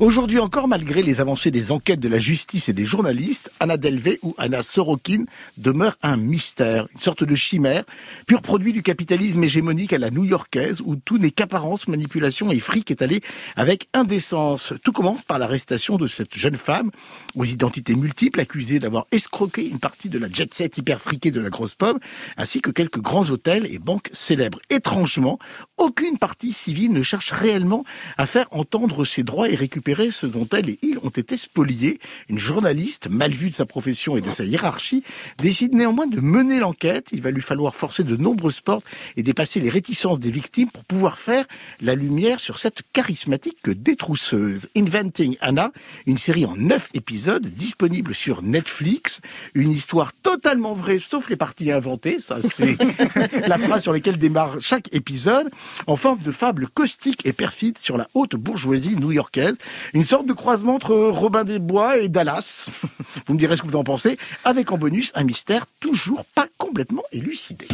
Aujourd'hui encore, malgré les avancées des enquêtes de la justice et des journalistes, Anna Delvey ou Anna Sorokin demeure un mystère, une sorte de chimère, pur produit du capitalisme hégémonique à la new-yorkaise, où tout n'est qu'apparence, manipulation et fric étalé avec indécence. Tout commence par l'arrestation de cette jeune femme, aux identités multiples, accusée d'avoir escroqué une partie de la jet set hyper friquée de la grosse pomme, ainsi que quelques grands hôtels et banques célèbres. Étrangement, aucune partie civile ne cherche réellement à faire entendre ses droits et récupérer ce dont elle et il ont été spoliés. Une journaliste, mal vue de sa profession et de sa hiérarchie, décide néanmoins de mener l'enquête. Il va lui falloir forcer de nombreuses portes et dépasser les réticences des victimes pour pouvoir faire la lumière sur cette charismatique détrousseuse. Inventing Anna, une série en neuf épisodes disponible sur Netflix. Une histoire totalement vraie, sauf les parties inventées. Ça, c'est la phrase sur laquelle démarre chaque épisode, en forme de fable caustique et perfide sur la haute bourgeoisie new-yorkaise une sorte de croisement entre Robin des Bois et Dallas. Vous me direz ce que vous en pensez, avec en bonus un mystère toujours pas complètement élucidé.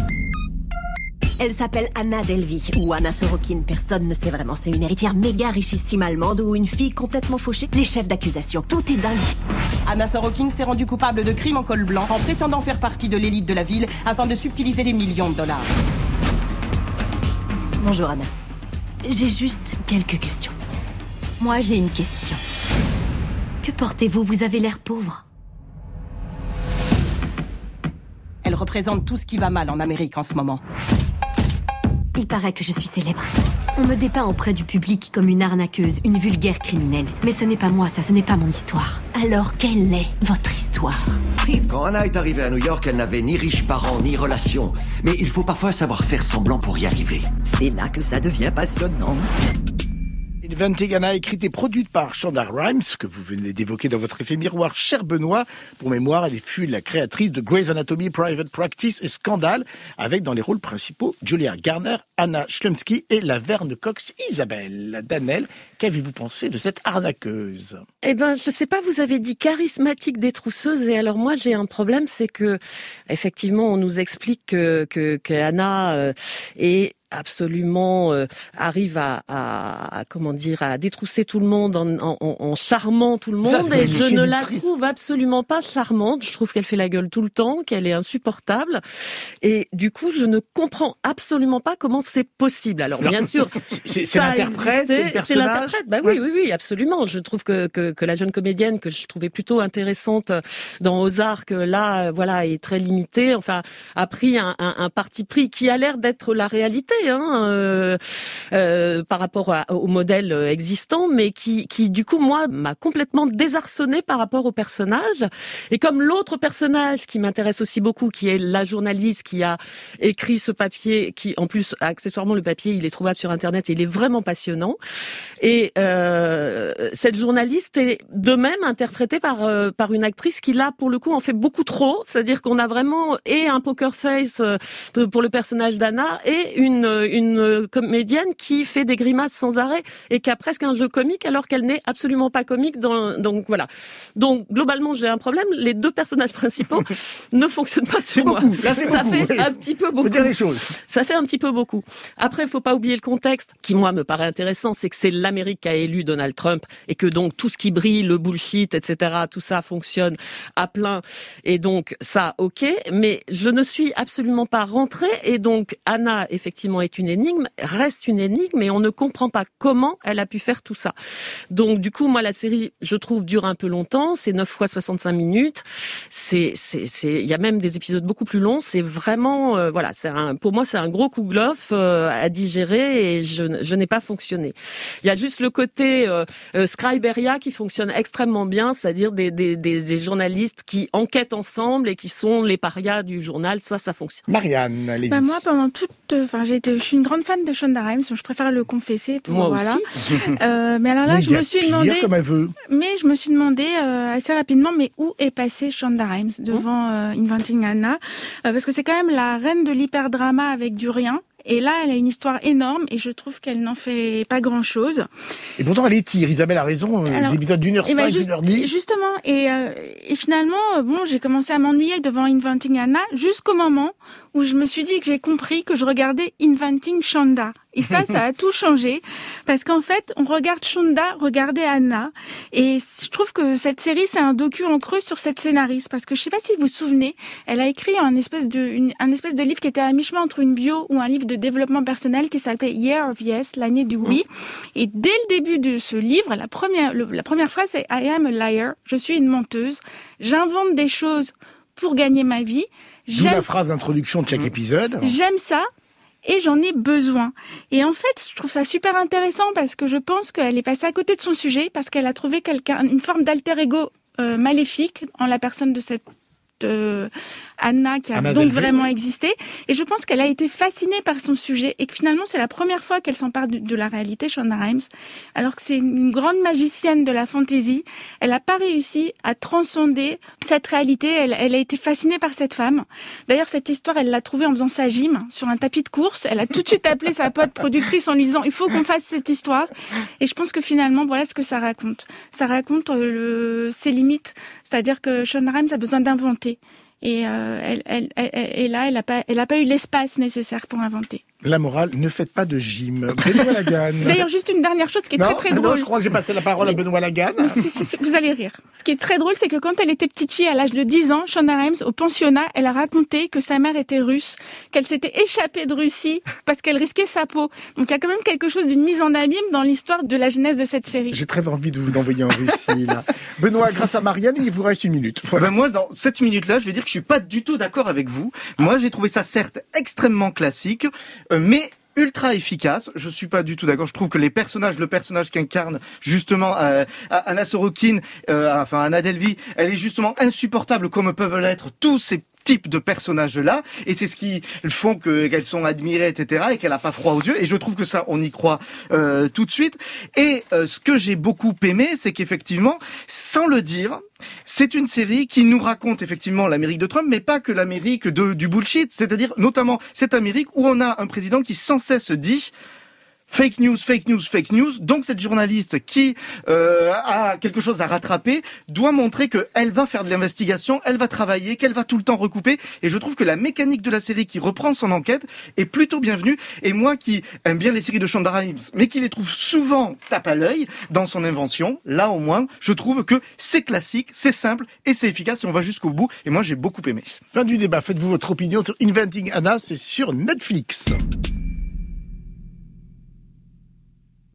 Elle s'appelle Anna Delvey ou Anna Sorokin. Personne ne sait vraiment. C'est une héritière méga richissime allemande ou une fille complètement fauchée. Les chefs d'accusation. Tout est dingue. Anna Sorokin s'est rendue coupable de crimes en col blanc en prétendant faire partie de l'élite de la ville afin de subtiliser des millions de dollars. Bonjour Anna. J'ai juste quelques questions. Moi, j'ai une question. Que portez-vous? Vous avez l'air pauvre. Elle représente tout ce qui va mal en Amérique en ce moment. Il paraît que je suis célèbre. On me dépeint auprès du public comme une arnaqueuse, une vulgaire criminelle. Mais ce n'est pas moi, ça, ce n'est pas mon histoire. Alors, quelle est votre histoire Quand Anna est arrivée à New York, elle n'avait ni riches parents, ni relations. Mais il faut parfois savoir faire semblant pour y arriver. C'est là que ça devient passionnant. Inventing écrite et produite par Shonda Rhimes, que vous venez d'évoquer dans votre effet miroir, cher Benoît. Pour mémoire, elle fut la créatrice de Grey's Anatomy, Private Practice et Scandal, avec dans les rôles principaux Julia Garner, Anna Schlumsky et la Verne Cox Isabelle. Danelle, qu'avez-vous pensé de cette arnaqueuse? Eh ben, je sais pas, vous avez dit charismatique détrousseuse, et alors moi j'ai un problème, c'est que effectivement on nous explique que, que, que Anna euh, est absolument euh, arrive à, à, comment dire à détrousser tout le monde en, en, en charmant tout le monde et je ne la trouve absolument pas charmante. Je trouve qu'elle fait la gueule tout le temps, qu'elle est insupportable et du coup je ne comprends absolument pas comment c'est possible. Alors bien sûr, c'est l'interprète, c'est personnage. Bah oui, oui, oui, absolument. Je trouve que, que, que la jeune comédienne que je trouvais plutôt intéressante dans Ozark là, voilà, est très limitée. Enfin, a pris un, un, un parti pris qui a l'air d'être la réalité hein, euh, euh, par rapport au modèle existant, mais qui, qui du coup moi m'a complètement désarçonné par rapport au personnage. Et comme l'autre personnage qui m'intéresse aussi beaucoup, qui est la journaliste qui a écrit ce papier, qui en plus accessoirement le papier il est trouvable sur internet et il est vraiment passionnant. Et euh, cette journaliste est de même interprétée par par une actrice qui là pour le coup en fait beaucoup trop, c'est-à-dire qu'on a vraiment et un poker face pour le personnage d'Anna et une une comédienne qui fait des grimaces sans arrêt et qui a presque un jeu comique alors qu'elle n'est absolument pas comique. Dans, donc voilà. Donc globalement, j'ai un problème. Les deux personnages principaux ne fonctionnent pas sur moi. Beaucoup. Là, ça beaucoup. fait un petit peu beaucoup. Faut dire les choses. Ça fait un petit peu beaucoup. Après, il faut pas oublier le contexte qui moi me paraît intéressant, c'est que c'est l'Amérique qui a élu Donald Trump et que donc tout ce qui brille, le bullshit, etc., tout ça fonctionne à plein. Et donc ça, ok. Mais je ne suis absolument pas rentrée. Et donc Anna, effectivement, est une énigme, reste une énigme, et on ne comprend pas comment elle a pu faire tout ça. Donc du coup, moi, la série, je trouve, dure un peu longtemps. C'est 9 fois 65 minutes. C'est, c'est, c'est, il y a même des épisodes beaucoup plus longs. C'est vraiment, euh, voilà, c'est un, pour moi, c'est un gros coup de euh, à digérer, et je, je n'ai pas fonctionné. Il y a juste le côté euh, euh, Scriberia qui fonctionne extrêmement bien, c'est-à-dire des, des, des, des journalistes qui enquêtent ensemble et qui sont les parias du journal. Ça, ça fonctionne. Marianne, bah moi, pendant toute, enfin, j'ai écoute, je suis une grande fan de Shonda Rhimes, je préfère le confesser. Pour, Moi voilà. aussi. Euh, mais alors là, Mais je me suis demandé, comme elle veut. mais je me suis demandé euh, assez rapidement, mais où est passée Shonda Rhimes devant euh, Inventing Anna? Euh, Parce que c'est quand même la reine de l'hyperdrama avec du rien. Et là, elle a une histoire énorme et je trouve qu'elle n'en fait pas grand-chose. Et pourtant, elle étire. Isabelle a raison. euh, Alors, des épisodes d'une heure Eh ben, cinq, juste- d'une heure dix. Justement, et, euh, et finalement, euh, bon, j'ai commencé à m'ennuyer devant Inventing Anna jusqu'au moment où je me suis dit que j'ai compris que je regardais Inventing Shonda. Et ça, ça a tout changé. Parce qu'en fait, on regarde Shonda regarder Anna, et je trouve que cette série c'est un docu en creux sur cette scénariste. Parce que je sais pas si vous vous souvenez, elle a écrit un espèce de une- un espèce de livre qui était à mi-chemin entre une bio ou un livre de développement personnel qui s'appelait Year of Yes, l'année du oui. Et dès le début de ce livre, la première le- la première phrase c'est I am a liar, je suis une menteuse, j'invente des choses pour gagner ma vie. D'où la phrase d'introduction de chaque épisode. J'aime ça et j'en ai besoin. Et en fait, je trouve ça super intéressant parce que je pense qu'elle est passée à côté de son sujet parce qu'elle a trouvé quelqu'un, une forme d'alter ego euh, maléfique en la personne de cette euh, Anna qui a Anna donc vraiment existé. Et je pense qu'elle a été fascinée par son sujet et que finalement c'est la première fois qu'elle s'empare de, de la réalité, Shonda Rhimes, alors que c'est une grande magicienne de la fantaisie. Elle n'a pas réussi à transcender cette réalité. Elle, elle a été fascinée par cette femme. D'ailleurs, cette histoire, elle l'a trouvée en faisant sa gym sur un tapis de course. Elle a tout de suite appelé sa pote productrice en lui disant il faut qu'on fasse cette histoire. Et je pense que finalement, voilà ce que ça raconte. Ça raconte euh, le, ses limites. C'est-à-dire que Shonda Rhimes a besoin d'inventer. Et, euh, elle, là, elle n'a pas eu l'espace nécessaire pour inventer. La morale, ne faites pas de gym. Benoît Lagan. D'ailleurs, juste une dernière chose qui est non, très très non, drôle. je crois que j'ai passé la parole à Benoît Lagan. Mais si, si, si, vous allez rire. Ce qui est très drôle, c'est que quand elle était petite fille, à l'âge de 10 ans, Shonda Rhimes, au pensionnat, elle a raconté que sa mère était russe, qu'elle s'était échappée de Russie parce qu'elle risquait sa peau. Donc il y a quand même quelque chose d'une mise en abîme dans l'histoire de la genèse de cette série. J'ai très envie de vous envoyer en Russie, là. Benoît, grâce à Marianne, il vous reste une minute. Eh ben moi, dans cette minute-là, je vais dire que je suis pas du tout d'accord avec vous. Moi, j'ai trouvé ça certes extrêmement classique, euh, mais ultra efficace. Je suis pas du tout d'accord. Je trouve que les personnages, le personnage qu'incarne justement euh, Anna Sorokin, euh, enfin Anna Delvey, elle est justement insupportable comme peuvent l'être tous ces types de personnages là et c'est ce qui font que qu'elles sont admirées etc et qu'elle a pas froid aux yeux et je trouve que ça on y croit euh, tout de suite. Et euh, ce que j'ai beaucoup aimé c'est qu'effectivement sans le dire c'est une série qui nous raconte effectivement l'Amérique de Trump, mais pas que l'Amérique du bullshit, c'est-à-dire notamment cette Amérique où on a un président qui sans cesse dit Fake news, fake news, fake news. Donc cette journaliste qui euh, a quelque chose à rattraper doit montrer que elle va faire de l'investigation, elle va travailler, qu'elle va tout le temps recouper. Et je trouve que la mécanique de la série qui reprend son enquête est plutôt bienvenue. Et moi qui aime bien les séries de Shonda Rhimes, mais qui les trouve souvent tape à l'œil dans son invention, là au moins, je trouve que c'est classique, c'est simple et c'est efficace et on va jusqu'au bout. Et moi j'ai beaucoup aimé. Fin du débat. Faites-vous votre opinion sur Inventing Anna, c'est sur Netflix.